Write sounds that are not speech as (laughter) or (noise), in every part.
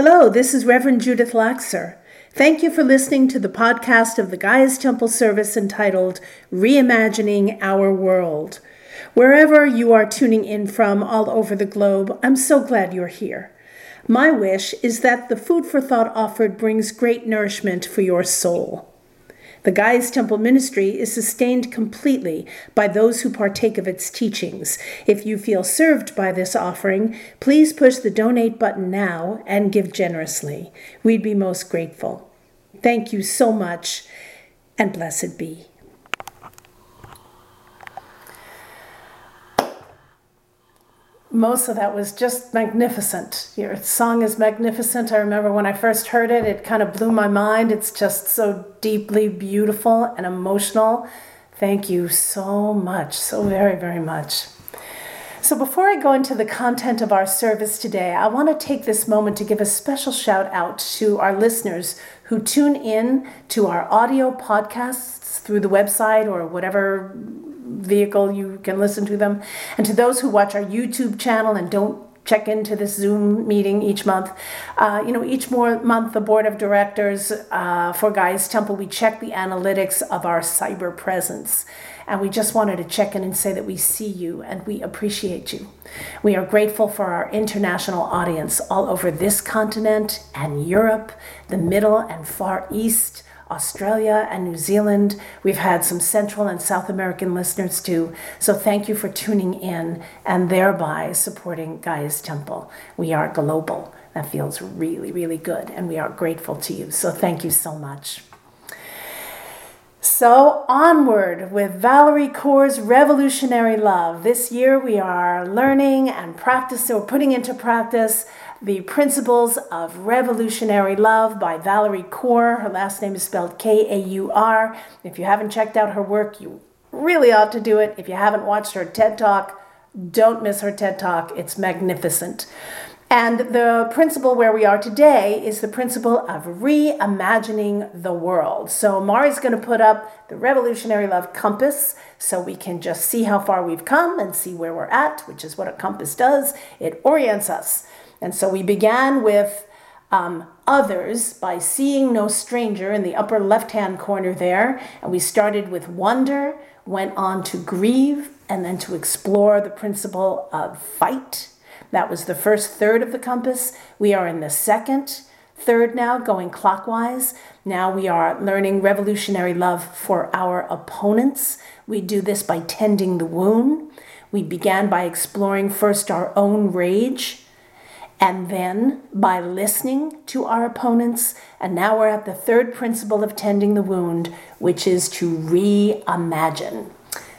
Hello, this is Reverend Judith Laxer. Thank you for listening to the podcast of the Gaia's Temple service entitled Reimagining Our World. Wherever you are tuning in from all over the globe, I'm so glad you're here. My wish is that the food for thought offered brings great nourishment for your soul. The Gaia's Temple ministry is sustained completely by those who partake of its teachings. If you feel served by this offering, please push the donate button now and give generously. We'd be most grateful. Thank you so much, and blessed be. Most of that was just magnificent. Your song is magnificent. I remember when I first heard it, it kind of blew my mind. It's just so deeply beautiful and emotional. Thank you so much, so very, very much. So, before I go into the content of our service today, I want to take this moment to give a special shout out to our listeners who tune in to our audio podcasts through the website or whatever vehicle you can listen to them. And to those who watch our YouTube channel and don't check into this Zoom meeting each month. Uh, you know, each more month, the board of directors uh, for Gaia's Temple, we check the analytics of our cyber presence. And we just wanted to check in and say that we see you and we appreciate you. We are grateful for our international audience all over this continent and Europe, the Middle and Far East. Australia and New Zealand. We've had some Central and South American listeners too. So thank you for tuning in and thereby supporting Gaia's Temple. We are global. That feels really, really good, and we are grateful to you. So thank you so much. So, onward with Valerie Kaur's Revolutionary Love. This year we are learning and practicing, or putting into practice the Principles of Revolutionary Love by Valerie Kaur. Her last name is spelled K A U R. If you haven't checked out her work, you really ought to do it. If you haven't watched her TED Talk, don't miss her TED Talk. It's magnificent. And the principle where we are today is the principle of reimagining the world. So Mari's going to put up the Revolutionary Love Compass so we can just see how far we've come and see where we're at, which is what a compass does. It orients us. And so we began with um, others by seeing no stranger in the upper left hand corner there. And we started with wonder, went on to grieve, and then to explore the principle of fight. That was the first third of the compass. We are in the second third now, going clockwise. Now we are learning revolutionary love for our opponents. We do this by tending the wound. We began by exploring first our own rage and then by listening to our opponents. And now we're at the third principle of tending the wound, which is to reimagine.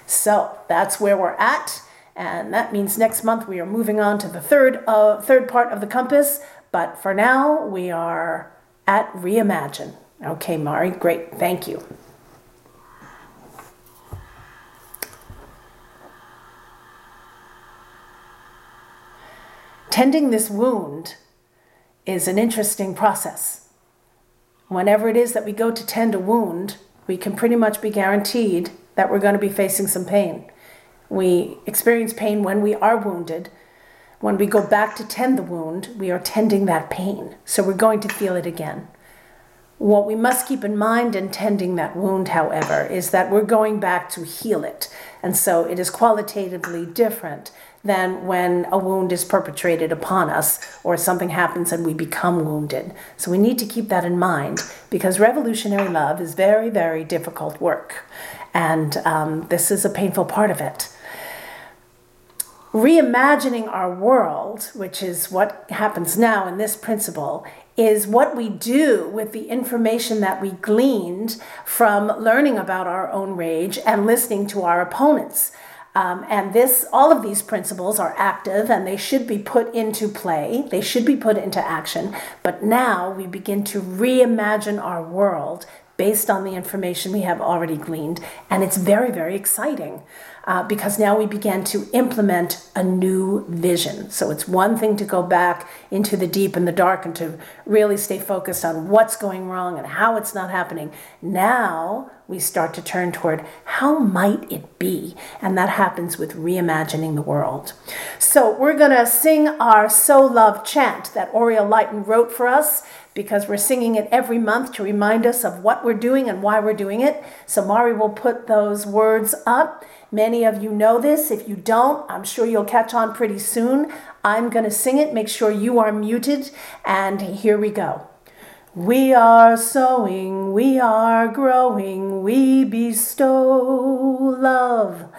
So that's where we're at. And that means next month we are moving on to the third, uh, third part of the compass. But for now, we are at reimagine. Okay, Mari, great. Thank you. Tending this wound is an interesting process. Whenever it is that we go to tend a wound, we can pretty much be guaranteed that we're going to be facing some pain. We experience pain when we are wounded. When we go back to tend the wound, we are tending that pain. So we're going to feel it again. What we must keep in mind in tending that wound, however, is that we're going back to heal it. And so it is qualitatively different than when a wound is perpetrated upon us or something happens and we become wounded. So we need to keep that in mind because revolutionary love is very, very difficult work. And um, this is a painful part of it reimagining our world, which is what happens now in this principle, is what we do with the information that we gleaned from learning about our own rage and listening to our opponents. Um, and this, all of these principles are active and they should be put into play. They should be put into action. But now we begin to reimagine our world based on the information we have already gleaned. And it's very, very exciting uh, because now we began to implement a new vision. So it's one thing to go back into the deep and the dark and to really stay focused on what's going wrong and how it's not happening. Now we start to turn toward how might it be? And that happens with reimagining the world. So we're going to sing our So Love chant that Oriel Lighton wrote for us because we're singing it every month to remind us of what we're doing and why we're doing it. So Mari will put those words up. Many of you know this. If you don't, I'm sure you'll catch on pretty soon. I'm going to sing it. Make sure you are muted. And here we go. We are sowing, we are growing, we bestow love.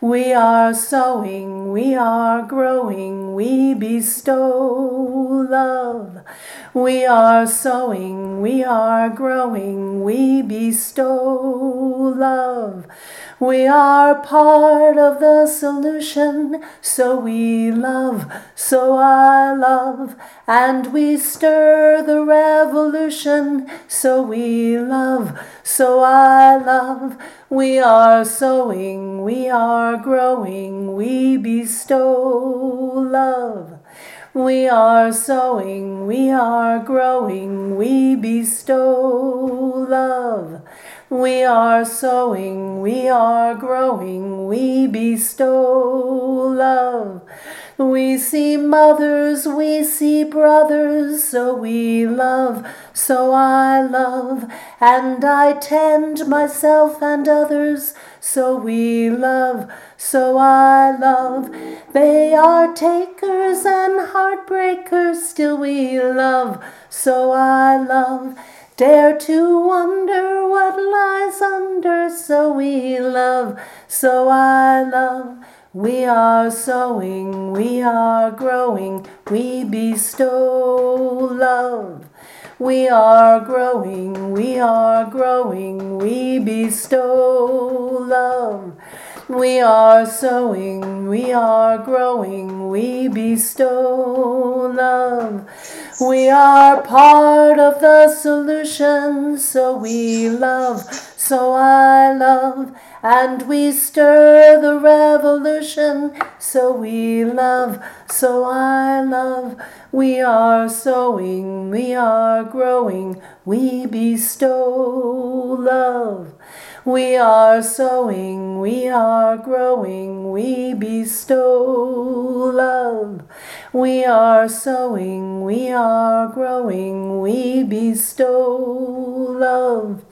We are sowing, we are growing, we bestow love. We are sowing, we are growing, we bestow love. We are part of the solution, so we love, so I love, and we stir the revolution, so we love, so I love. We are sowing, we are growing, we bestow love. We are sowing, we are growing, we bestow love. We are sowing, we are growing, we bestow love. We see mothers, we see brothers, so we love, so I love, and I tend myself and others, so we love, so I love. They are takers and heartbreakers, still we love, so I love. Dare to wonder what lies under, so we love, so I love. We are sowing, we are growing, we bestow love. We are growing, we are growing, we bestow love. We are sowing, we are growing, we bestow love. We are part of the solution, so we love, so I love, and we stir the revolution, so we love, so I love. We are sowing, we are growing, we bestow love. We are sowing, we are growing, we bestow love. We are sowing, we are growing, we bestow love.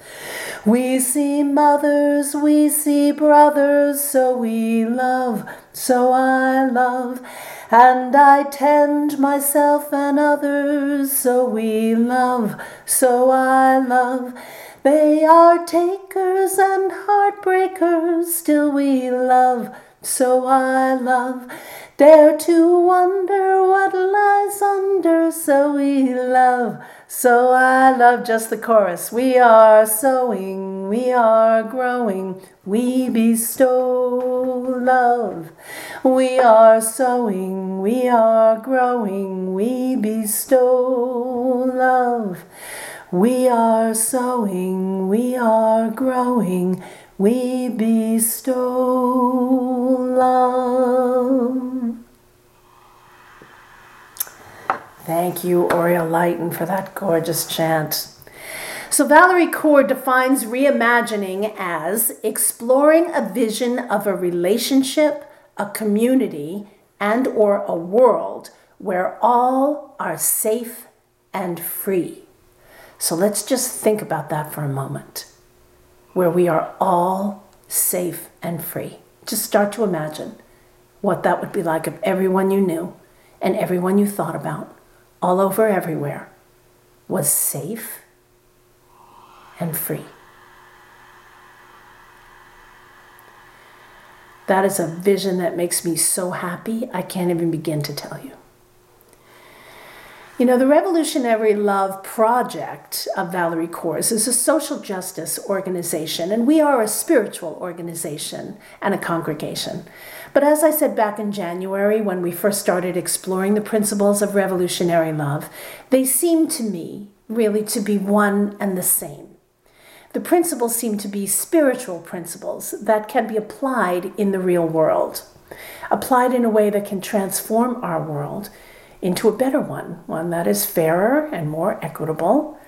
We see mothers, we see brothers, so we love, so I love. And I tend myself and others, so we love, so I love. They are takers and heartbreakers, still we love, so I love. Dare to wonder what lies under, so we love, so I love just the chorus. We are sowing, we are growing, we bestow love. We are sowing, we are growing, we bestow love. We are sowing, we are growing, we bestow love. Thank you, Oriel Lighton, for that gorgeous chant. So, Valerie Kaur defines reimagining as exploring a vision of a relationship, a community, and or a world where all are safe and free. So let's just think about that for a moment, where we are all safe and free. Just start to imagine what that would be like if everyone you knew and everyone you thought about, all over everywhere, was safe and free. That is a vision that makes me so happy, I can't even begin to tell you. You know, the Revolutionary Love Project of Valerie Kaur's is a social justice organization, and we are a spiritual organization and a congregation. But as I said back in January when we first started exploring the principles of revolutionary love, they seem to me really to be one and the same. The principles seem to be spiritual principles that can be applied in the real world, applied in a way that can transform our world into a better one, one that is fairer and more equitable,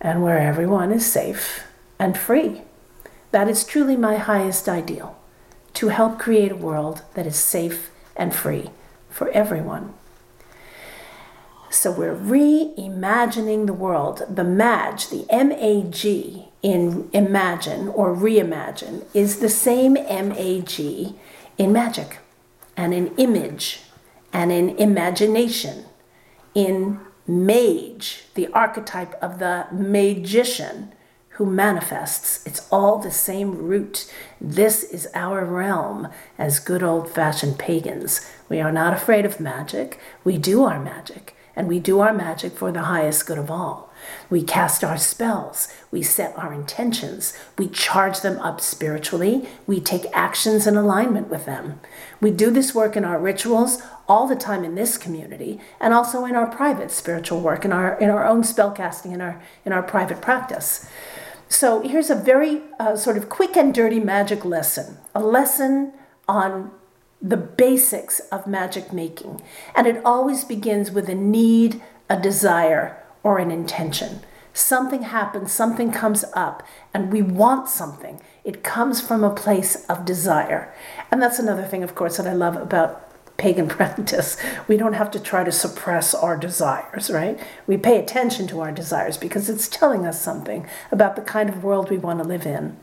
and where everyone is safe and free. That is truly my highest ideal to help create a world that is safe and free for everyone. So we're reimagining the world. The MAG, the M A G in imagine or reimagine, is the same M A G in magic and in image and in imagination, in mage, the archetype of the magician who manifests. It's all the same root. This is our realm as good old fashioned pagans. We are not afraid of magic. We do our magic and we do our magic for the highest good of all. We cast our spells, we set our intentions, we charge them up spiritually, we take actions in alignment with them. We do this work in our rituals all the time in this community and also in our private spiritual work in our in our own spell casting in our in our private practice. So here's a very uh, sort of quick and dirty magic lesson, a lesson on the basics of magic making. And it always begins with a need, a desire, or an intention. Something happens, something comes up, and we want something. It comes from a place of desire. And that's another thing, of course, that I love about pagan (laughs) practice. We don't have to try to suppress our desires, right? We pay attention to our desires because it's telling us something about the kind of world we want to live in.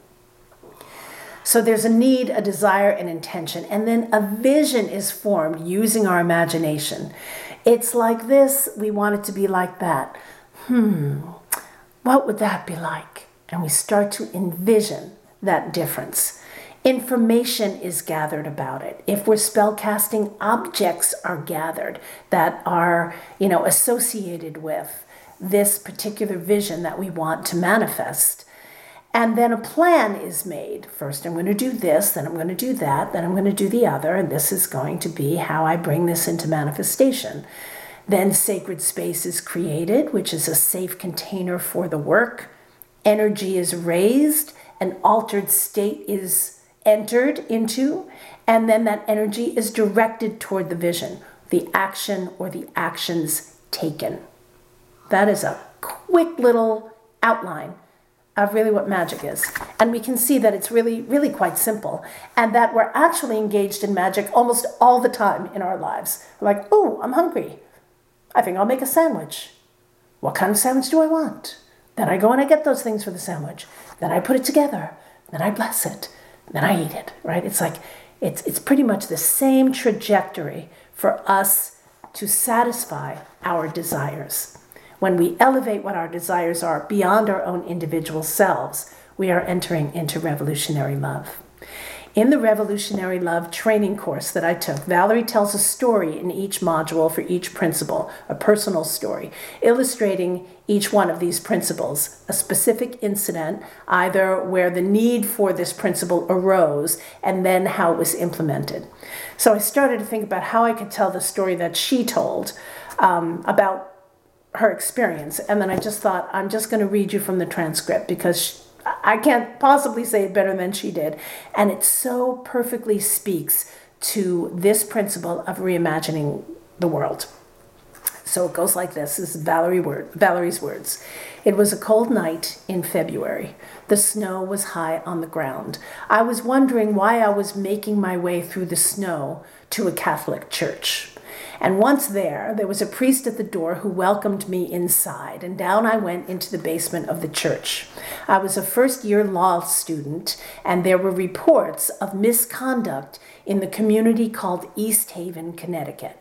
So there's a need, a desire, an intention, and then a vision is formed using our imagination. It's like this, we want it to be like that. Hmm, what would that be like? And we start to envision that difference. Information is gathered about it. If we're spell casting, objects are gathered that are, you know, associated with this particular vision that we want to manifest. And then a plan is made. First, I'm going to do this, then I'm going to do that, then I'm going to do the other, and this is going to be how I bring this into manifestation. Then, sacred space is created, which is a safe container for the work. Energy is raised, an altered state is entered into, and then that energy is directed toward the vision, the action or the actions taken. That is a quick little outline of really what magic is. And we can see that it's really, really quite simple, and that we're actually engaged in magic almost all the time in our lives. Like, oh, I'm hungry. I think I'll make a sandwich. What kind of sandwich do I want? Then I go and I get those things for the sandwich. Then I put it together. Then I bless it. Then I eat it, right? It's like, it's, it's pretty much the same trajectory for us to satisfy our desires. When we elevate what our desires are beyond our own individual selves, we are entering into revolutionary love. In the Revolutionary Love training course that I took, Valerie tells a story in each module for each principle, a personal story, illustrating each one of these principles, a specific incident, either where the need for this principle arose and then how it was implemented. So I started to think about how I could tell the story that she told um, about her experience. And then I just thought, I'm just going to read you from the transcript because I can't possibly say it better than she did. And it so perfectly speaks to this principle of reimagining the world. So it goes like this. This is Valerie word, Valerie's words. It was a cold night in February. The snow was high on the ground. I was wondering why I was making my way through the snow to a Catholic church. And once there, there was a priest at the door who welcomed me inside, and down I went into the basement of the church. I was a first year law student, and there were reports of misconduct in the community called East Haven, Connecticut.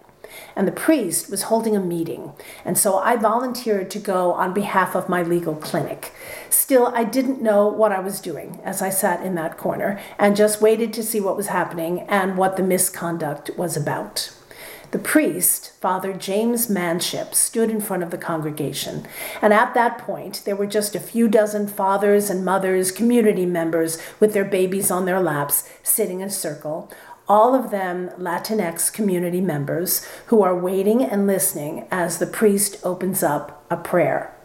And the priest was holding a meeting, and so I volunteered to go on behalf of my legal clinic. Still, I didn't know what I was doing as I sat in that corner and just waited to see what was happening and what the misconduct was about. The priest, Father James Manship, stood in front of the congregation, and at that point there were just a few dozen fathers and mothers, community members with their babies on their laps, sitting in a circle, all of them Latinx community members who are waiting and listening as the priest opens up a prayer.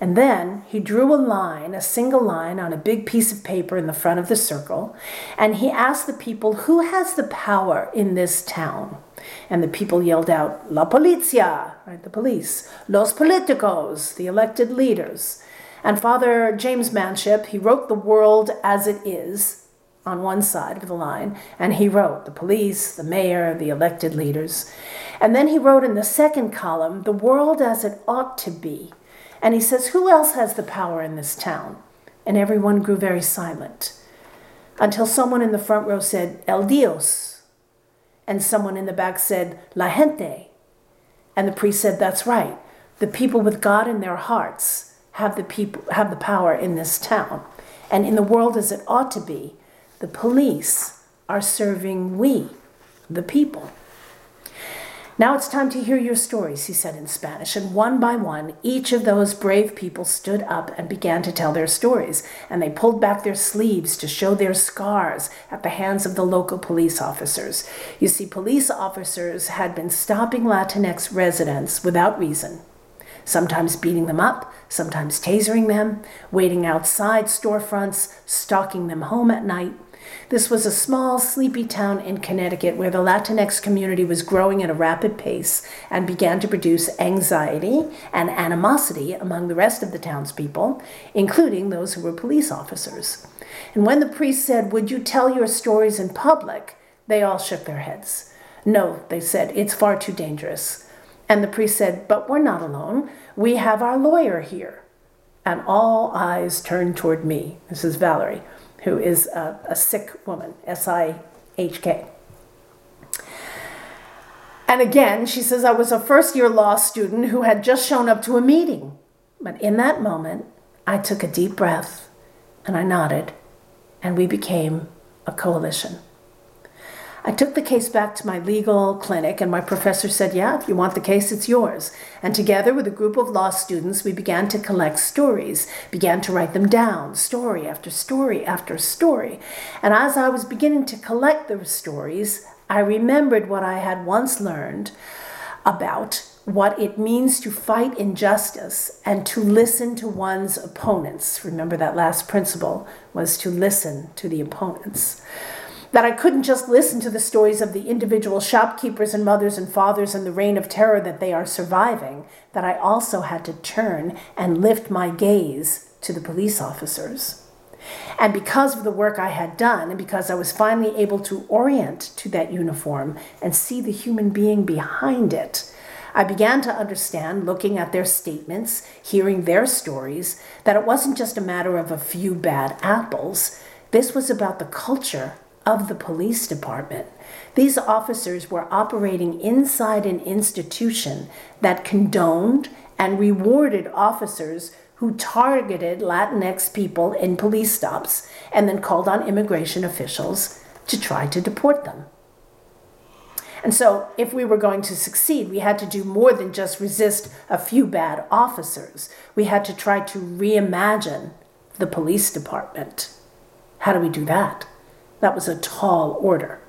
And then he drew a line, a single line, on a big piece of paper in the front of the circle, and he asked the people, Who has the power in this town? And the people yelled out, La Policia, right, the police, Los Politicos, the elected leaders. And Father James Manship, he wrote The World as It Is on one side of the line, and he wrote the police, the mayor, the elected leaders. And then he wrote in the second column, The World as It Ought to Be. And he says, Who else has the power in this town? And everyone grew very silent until someone in the front row said, El Dios. And someone in the back said, La gente. And the priest said, That's right. The people with God in their hearts have the, people, have the power in this town. And in the world as it ought to be, the police are serving we, the people. Now it's time to hear your stories, he said in Spanish, and one by one, each of those brave people stood up and began to tell their stories, and they pulled back their sleeves to show their scars at the hands of the local police officers. You see, police officers had been stopping Latinx residents without reason, sometimes beating them up, sometimes tasering them, waiting outside storefronts, stalking them home at night. This was a small, sleepy town in Connecticut where the Latinx community was growing at a rapid pace and began to produce anxiety and animosity among the rest of the townspeople, including those who were police officers. And when the priest said, Would you tell your stories in public? they all shook their heads. No, they said, it's far too dangerous. And the priest said, But we're not alone. We have our lawyer here. And all eyes turned toward me. This is Valerie who is a, a Sikh woman, S I H K. And again, she says, I was a first year law student who had just shown up to a meeting. But in that moment, I took a deep breath and I nodded, and we became a coalition. I took the case back to my legal clinic, and my professor said, Yeah, if you want the case, it's yours. And together with a group of law students, we began to collect stories, began to write them down, story after story after story. And as I was beginning to collect those stories, I remembered what I had once learned about what it means to fight injustice and to listen to one's opponents. Remember that last principle was to listen to the opponents that I couldn't just listen to the stories of the individual shopkeepers and mothers and fathers and the reign of terror that they are surviving, that I also had to turn and lift my gaze to the police officers. And because of the work I had done, and because I was finally able to orient to that uniform and see the human being behind it, I began to understand, looking at their statements, hearing their stories, that it wasn't just a matter of a few bad apples. This was about the culture of the police department. These officers were operating inside an institution that condoned and rewarded officers who targeted Latinx people in police stops and then called on immigration officials to try to deport them. And so, if we were going to succeed, we had to do more than just resist a few bad officers. We had to try to reimagine the police department. How do we do that? That was a tall order.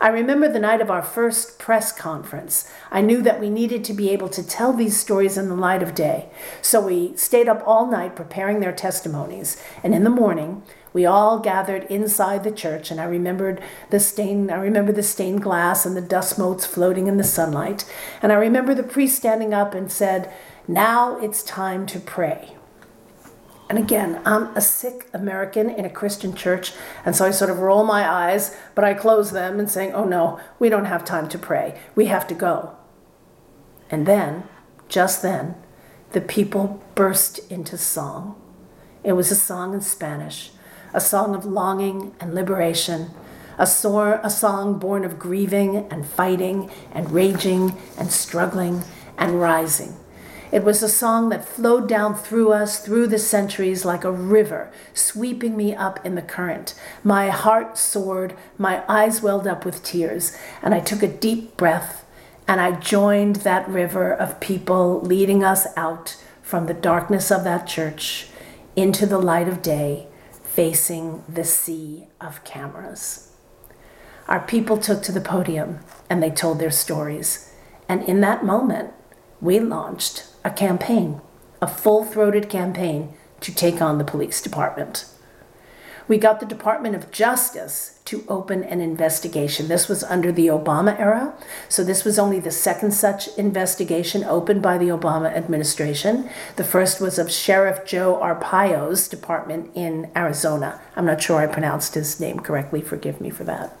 I remember the night of our first press conference. I knew that we needed to be able to tell these stories in the light of day. So we stayed up all night preparing their testimonies. And in the morning, we all gathered inside the church, and I remembered the stained, I remember the stained glass and the dust motes floating in the sunlight. And I remember the priest standing up and said, Now it's time to pray. And again, I'm a Sikh American in a Christian church, and so I sort of roll my eyes, but I close them and saying, "Oh no, we don't have time to pray. We have to go." And then, just then, the people burst into song. It was a song in Spanish, a song of longing and liberation, a, sor- a song born of grieving and fighting and raging and struggling and rising. It was a song that flowed down through us through the centuries like a river, sweeping me up in the current. My heart soared, my eyes welled up with tears, and I took a deep breath and I joined that river of people leading us out from the darkness of that church into the light of day, facing the sea of cameras. Our people took to the podium and they told their stories. And in that moment, we launched a campaign, a full throated campaign to take on the police department. We got the Department of Justice to open an investigation. This was under the Obama era, so this was only the second such investigation opened by the Obama administration. The first was of Sheriff Joe Arpaio's department in Arizona. I'm not sure I pronounced his name correctly, forgive me for that.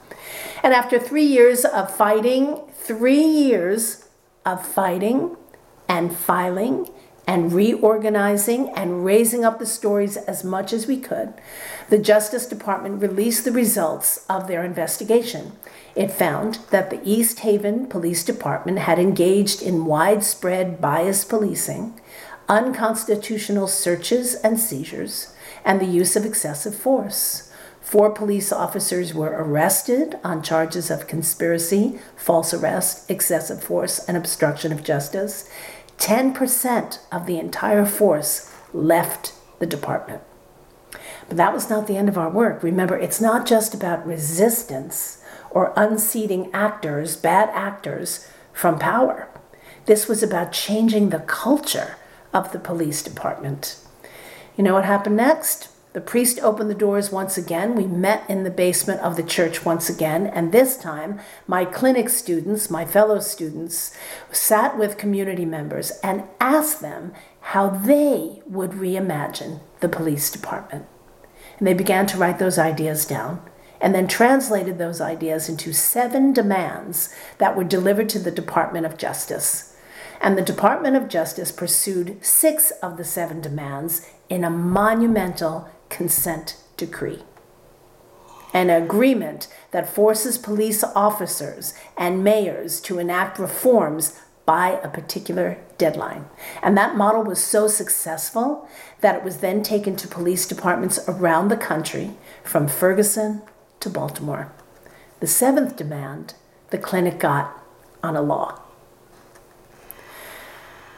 And after three years of fighting, three years of fighting and filing and reorganizing and raising up the stories as much as we could, the Justice Department released the results of their investigation. It found that the East Haven Police Department had engaged in widespread bias policing, unconstitutional searches and seizures, and the use of excessive force. Four police officers were arrested on charges of conspiracy, false arrest, excessive force, and obstruction of justice. 10% of the entire force left the department. But that was not the end of our work. Remember, it's not just about resistance or unseating actors, bad actors, from power. This was about changing the culture of the police department. You know what happened next? The priest opened the doors once again. We met in the basement of the church once again, and this time my clinic students, my fellow students, sat with community members and asked them how they would reimagine the police department. And they began to write those ideas down and then translated those ideas into seven demands that were delivered to the Department of Justice. And the Department of Justice pursued six of the seven demands in a monumental consent decree. An agreement that forces police officers and mayors to enact reforms by a particular deadline. And that model was so successful that it was then taken to police departments around the country, from Ferguson to Baltimore. The seventh demand the clinic got on a law.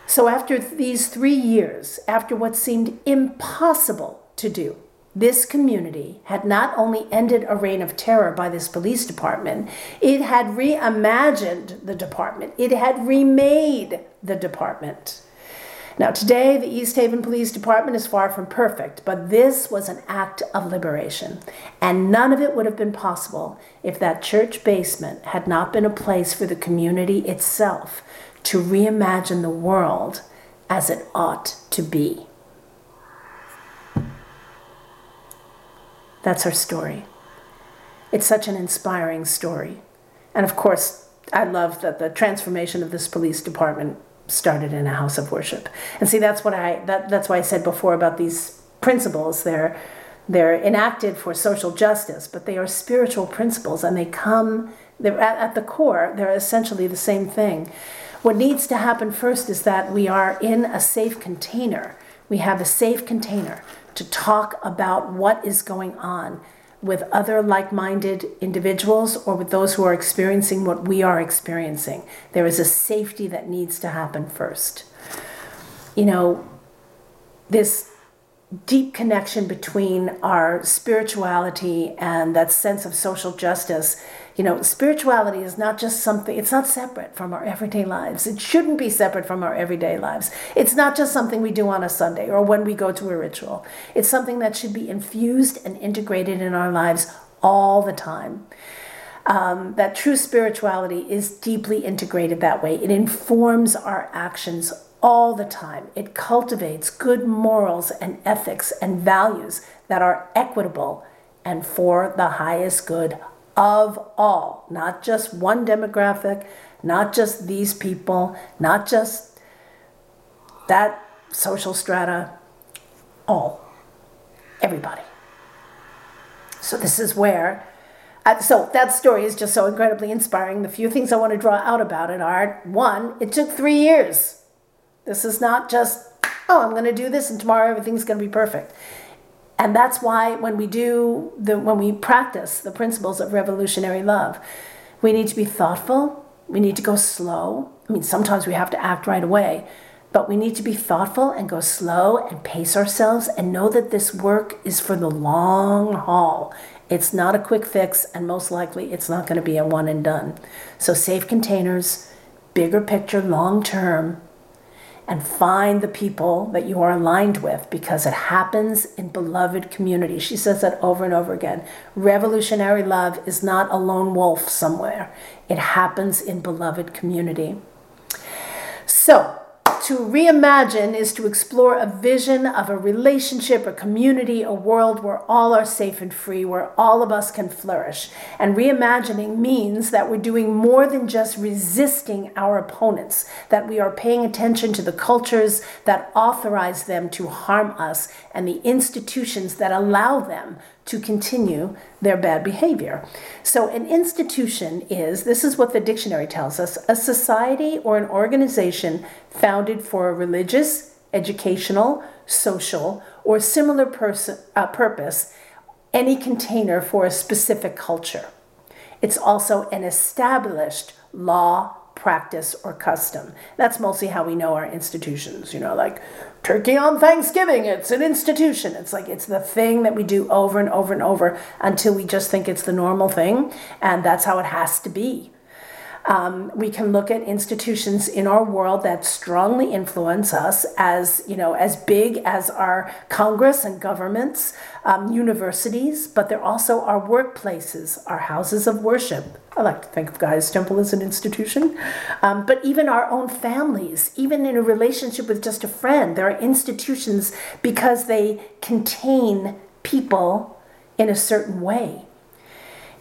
So, after these three years, after what seemed impossible to do, this community had not only ended a reign of terror by this police department, it had reimagined the department, it had remade the department. Now, today, the East Haven Police Department is far from perfect, but this was an act of liberation. And none of it would have been possible if that church basement had not been a place for the community itself to reimagine the world as it ought to be. That's our story. It's such an inspiring story. And of course, I love that the transformation of this police department started in a house of worship. And see, that's what I that, that's why I said before about these principles. They're they're enacted for social justice, but they are spiritual principles, and they come. They're at, at the core. They're essentially the same thing. What needs to happen first is that we are in a safe container. We have a safe container to talk about what is going on with other like minded individuals or with those who are experiencing what we are experiencing. There is a safety that needs to happen first. You know, this deep connection between our spirituality and that sense of social justice. You know, spirituality is not just something, it's not separate from our everyday lives. It shouldn't be separate from our everyday lives. It's not just something we do on a Sunday or when we go to a ritual. It's something that should be infused and integrated in our lives all the time. Um, that true spirituality is deeply integrated that way. It informs our actions all the time. It cultivates good morals and ethics and values that are equitable and for the highest good of all, not just one demographic, not just these people, not just that social strata, all, everybody. So, this is where. Uh, so that story is just so incredibly inspiring. The few things I want to draw out about it are one, it took three years this is not just, oh, I'm going to do this and tomorrow everything's going to be perfect. And that's why when we do the when we practice the principles of revolutionary love, we need to be thoughtful, we need to go slow. I mean, sometimes we have to act right away, but we need to be thoughtful and go slow and pace ourselves and know that this work is for the long haul. It's not a quick fix, and most likely it's not going to be a one and done. So, safe containers, bigger picture, long term, and find the people that you are aligned with because it happens in beloved community. She says that over and over again. Revolutionary love is not a lone wolf somewhere, it happens in beloved community. So, to reimagine is to explore a vision of a relationship, a community, a world where all are safe and free, where all of us can flourish. And reimagining means that we're doing more than just resisting our opponents, that we are paying attention to the cultures that authorize them to harm us and the institutions that allow them to continue their bad behavior. So, an institution is this is what the dictionary tells us a society or an organization founded for a religious, educational, social, or similar person, uh, purpose, any container for a specific culture. It's also an established law, practice, or custom. That's mostly how we know our institutions, you know, like turkey on Thanksgiving, it's an institution. It's like it's the thing that we do over and over and over until we just think it's the normal thing, and that's how it has to be. Um, we can look at institutions in our world that strongly influence us as you know as big as our congress and governments um, universities but they're also our workplaces our houses of worship. I like to think of Gaia's temple as an institution. Um, but even our own families even in a relationship with just a friend there are institutions because they contain people in a certain way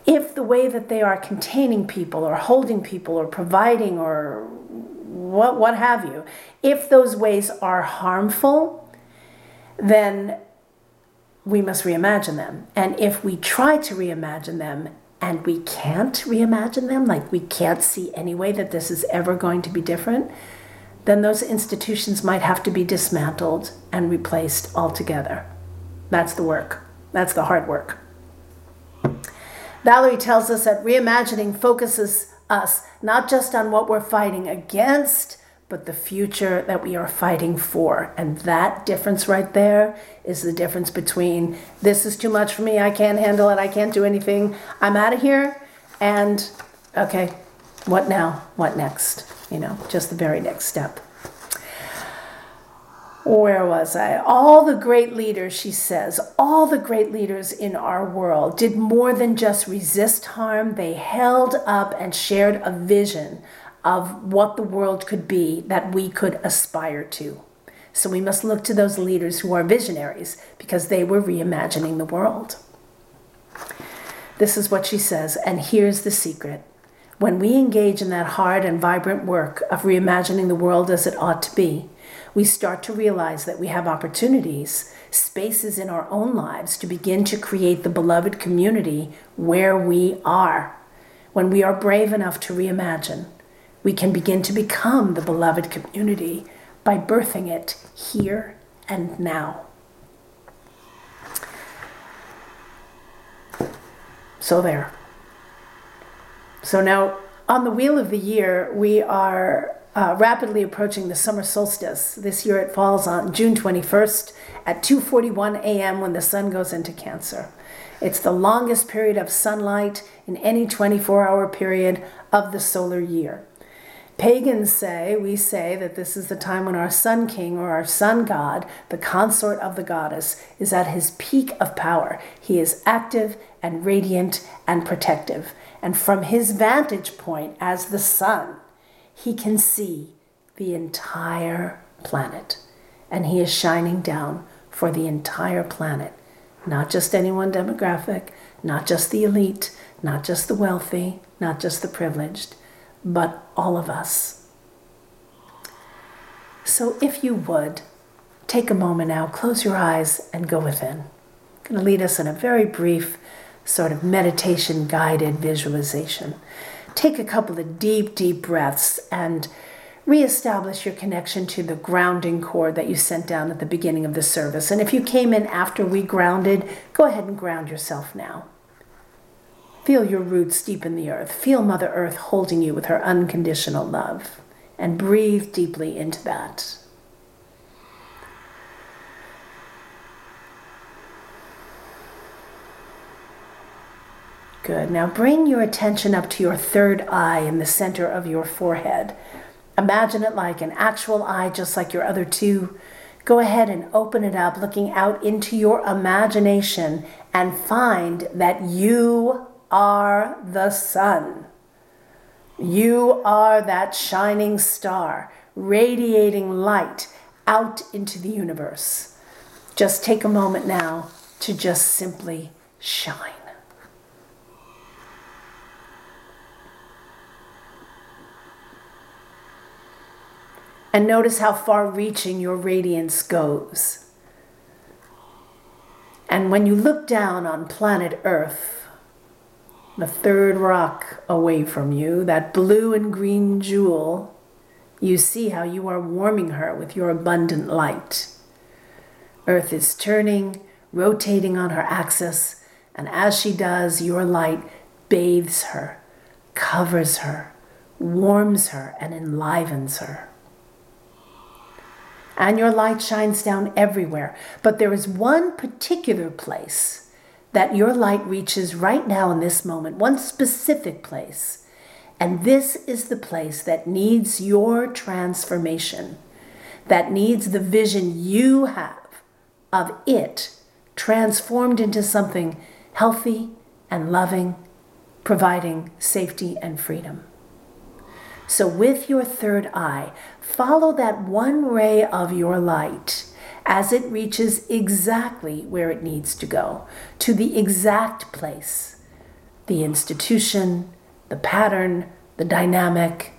if the way that they are containing people or holding people or providing or what, what have you, if those ways are harmful, then we must reimagine them. And if we try to reimagine them and we can't reimagine them, like we can't see any way that this is ever going to be different, then those institutions might have to be dismantled and replaced altogether. That's the work. That's the hard work. Valerie tells us that reimagining focuses us not just on what we're fighting against, but the future that we are fighting for. And that difference right there is the difference between this is too much for me, I can't handle it, I can't do anything, I'm out of here, and okay, what now? What next? You know, just the very next step where was I? All the great leaders, she says, all the great leaders in our world did more than just resist harm. They held up and shared a vision of what the world could be that we could aspire to. So we must look to those leaders who are visionaries because they were reimagining the world. This is what she says, and here's the secret. When we engage in that hard and vibrant work of reimagining the world as it ought to be, we start to realize that we have opportunities, spaces in our own lives to begin to create the beloved community where we are. When we are brave enough to reimagine, we can begin to become the beloved community by birthing it here and now. So, there. So, now on the wheel of the year, we are uh, rapidly approaching the summer solstice. This year it falls on June 21st at 2:41 a.m. when the sun goes into Cancer. It's the longest period of sunlight in any 24-hour period of the solar year. Pagans say, we say that this is the time when our sun king or our sun god, the consort of the goddess, is at his peak of power. He is active and radiant and protective. And from his vantage point as the sun, he can see the entire planet. And he is shining down for the entire planet, not just any one demographic, not just the elite, not just the wealthy, not just the privileged, but all of us. So if you would, take a moment now, close your eyes, and go within. Going to lead us in a very brief, sort of meditation guided visualization take a couple of deep, deep breaths and reestablish your connection to the grounding cord that you sent down at the beginning of the service. And if you came in after we grounded, go ahead and ground yourself now. Feel your roots deep in the earth. Feel Mother Earth holding you with her unconditional love. And breathe deeply into that. Good. Now bring your attention up to your third eye in the center of your forehead. Imagine it like an actual eye, just like your other two. Go ahead and open it up, looking out into your imagination, and find that you are the sun. You are that shining star, radiating light out into the universe. Just take a moment now to just simply shine. And notice how far reaching your radiance goes. And when you look down on planet Earth, the third rock away from you, that blue and green jewel, you see how you are warming her with your abundant light. Earth is turning, rotating on her axis, and as she does, your light bathes her, covers her, warms her, and enlivens her and your light shines down everywhere. But there is one particular place that your light reaches right now in this moment, one specific place. And this is the place that needs your transformation, that needs the vision you have of it transformed into something healthy and loving, providing safety and freedom. So, with your third eye, follow that one ray of your light as it reaches exactly where it needs to go, to the exact place, the institution, the pattern, the dynamic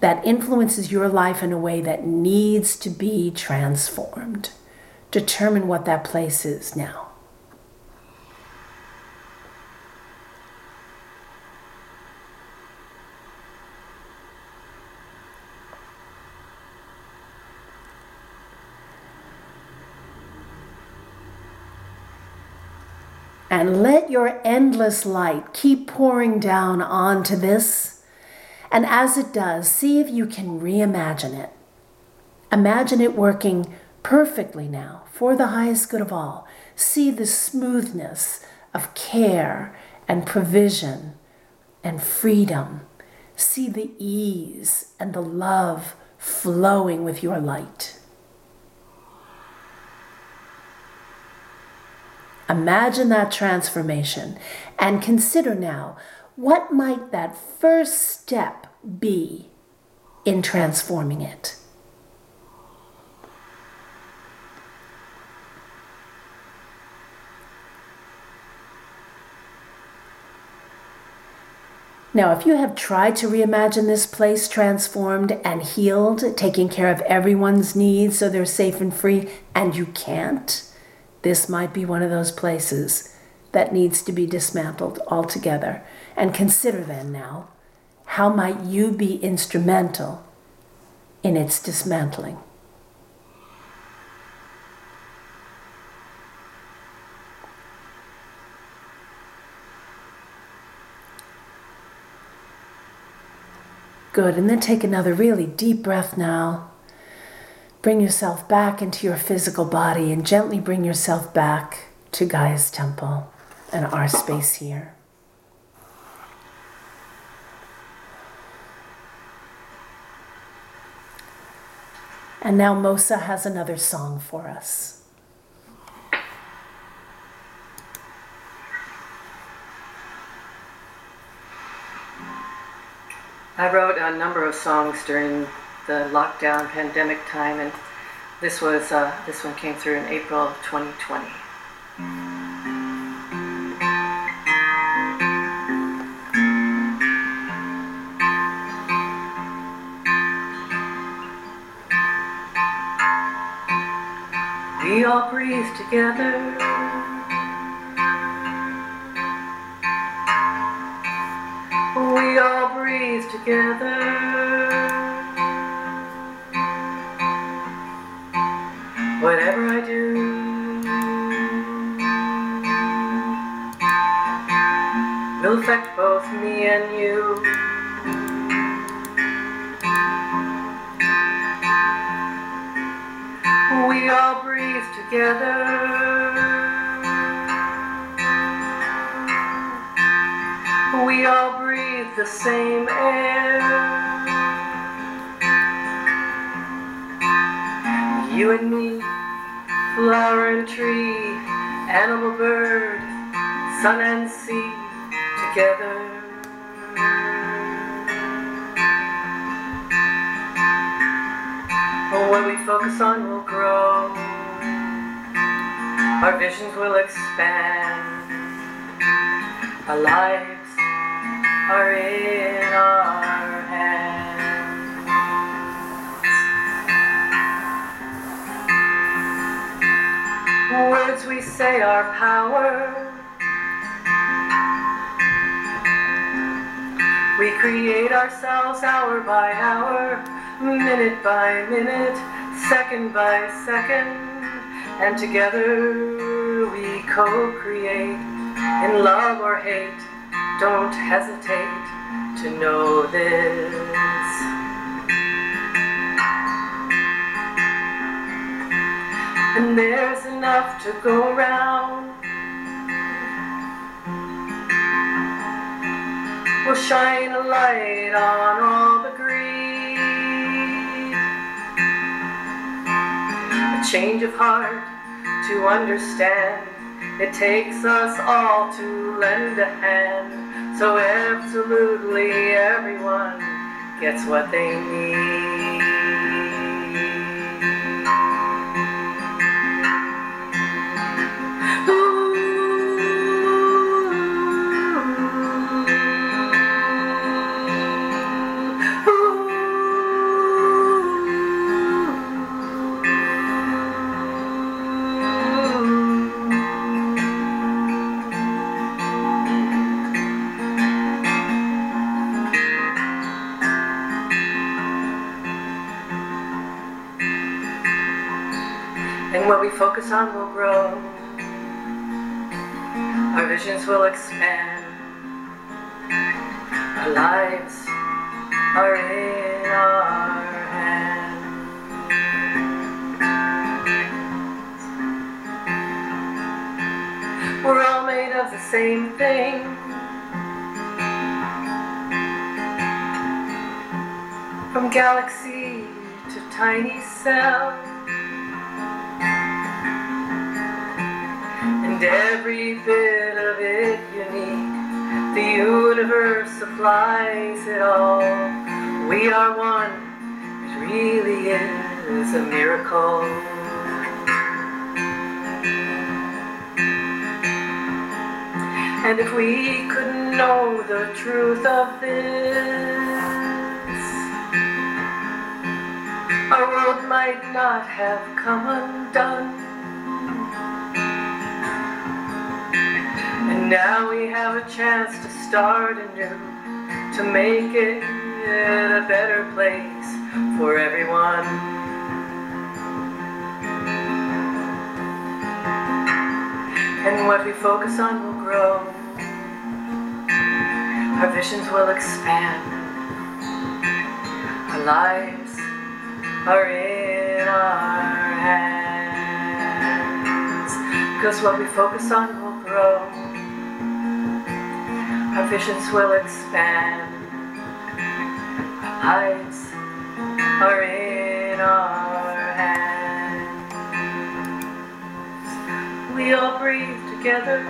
that influences your life in a way that needs to be transformed. Determine what that place is now. And let your endless light keep pouring down onto this. And as it does, see if you can reimagine it. Imagine it working perfectly now for the highest good of all. See the smoothness of care and provision and freedom. See the ease and the love flowing with your light. Imagine that transformation and consider now what might that first step be in transforming it. Now, if you have tried to reimagine this place transformed and healed, taking care of everyone's needs so they're safe and free, and you can't, this might be one of those places that needs to be dismantled altogether. And consider then now how might you be instrumental in its dismantling? Good. And then take another really deep breath now. Bring yourself back into your physical body and gently bring yourself back to Gaia's temple and our space here. And now Mosa has another song for us. I wrote a number of songs during the lockdown pandemic time, and this was uh, this one came through in April of 2020. We all breathe together. What we focus on will grow. Our visions will expand. Our lives are in our hands. Words we say are power. We create ourselves hour by hour, minute by minute, second by second and together we co create in love or hate. Don't hesitate to know this. And there's enough to go around. We'll shine a light on all the greed. A change of heart to understand. It takes us all to lend a hand. So absolutely everyone gets what they need. On will grow. Our visions will expand. Our lives are in our hands. We're all made of the same thing. From galaxy to tiny cell. Every bit of it unique. The universe supplies it all. We are one, it really is a miracle. And if we could know the truth of this, our world might not have come undone. Now we have a chance to start anew, to make it a better place for everyone. And what we focus on will grow, our visions will expand, our lives are in our hands. Because what we focus on will grow visions will expand. Lives are in our hands. We all breathe together.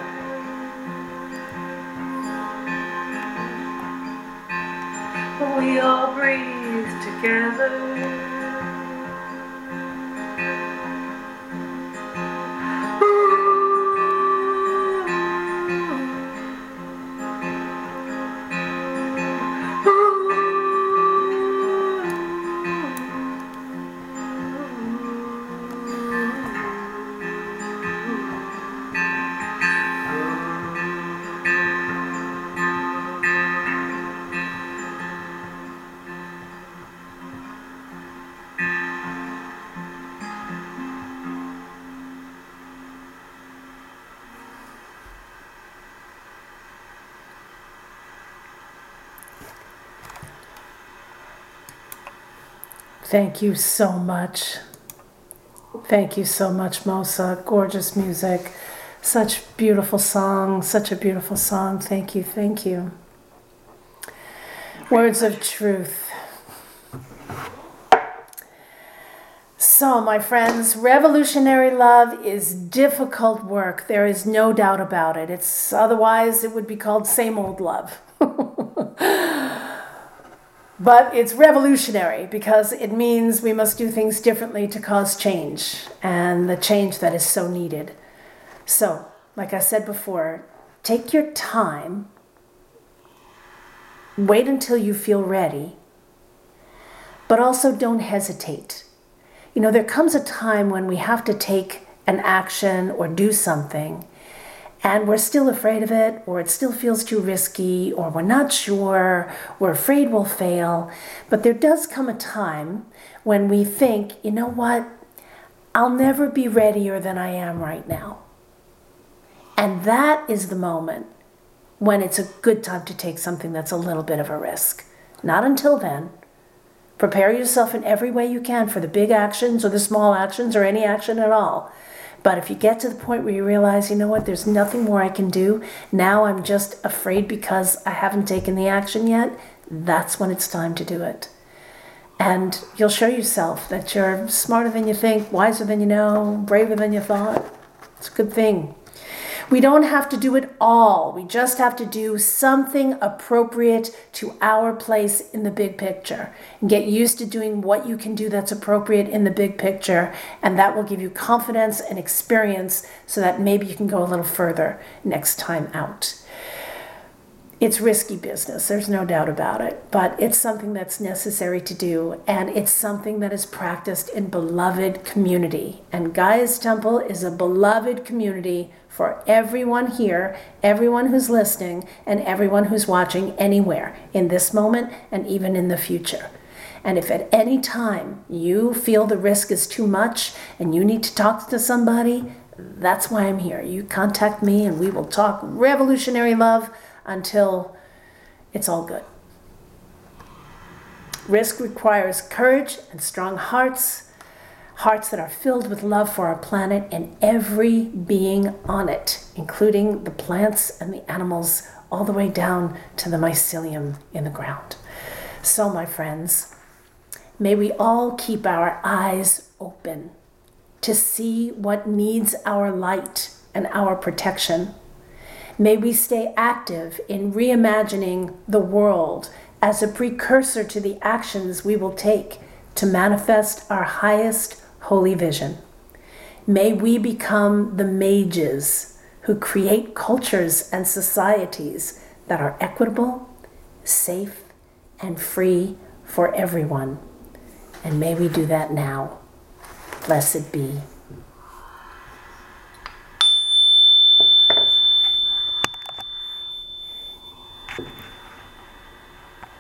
We all breathe together. Thank you so much. Thank you so much, Mosa. Gorgeous music. Such beautiful song. Such a beautiful song. Thank you. Thank you. Words of truth. So, my friends, revolutionary love is difficult work. There is no doubt about it. It's otherwise it would be called same old love. But it's revolutionary because it means we must do things differently to cause change and the change that is so needed. So, like I said before, take your time. Wait until you feel ready. But also don't hesitate you know, there comes a time when we have to take an action or do something and we're still afraid of it, or it still feels too risky, or we're not sure, we're afraid we'll fail. But there does come a time when we think, you know what, I'll never be readier than I am right now. And that is the moment when it's a good time to take something that's a little bit of a risk. Not until then, Prepare yourself in every way you can for the big actions or the small actions or any action at all. But if you get to the point where you realize, you know what, there's nothing more I can do, now I'm just afraid because I haven't taken the action yet, that's when it's time to do it. And you'll show yourself that you're smarter than you think, wiser than you know, braver than you thought. It's a good thing. We don't have to do it all. We just have to do something appropriate to our place in the big picture and get used to doing what you can do that's appropriate in the big picture. And that will give you confidence and experience so that maybe you can go a little further next time out. It's risky business, there's no doubt about it, but it's something that's necessary to do, and it's something that is practiced in beloved community. And Gaia's Temple is a beloved community for everyone here, everyone who's listening, and everyone who's watching anywhere in this moment and even in the future. And if at any time you feel the risk is too much and you need to talk to somebody, that's why I'm here. You contact me and we will talk revolutionary love until it's all good. Risk requires courage and strong hearts, hearts that are filled with love for our planet and every being on it, including the plants and the animals, all the way down to the mycelium in the ground. So, my friends, may we all keep our eyes open to see what needs our light and our protection May we stay active in reimagining the world as a precursor to the actions we will take to manifest our highest holy vision. May we become the mages who create cultures and societies that are equitable, safe, and free for everyone. And may we do that now. Blessed be.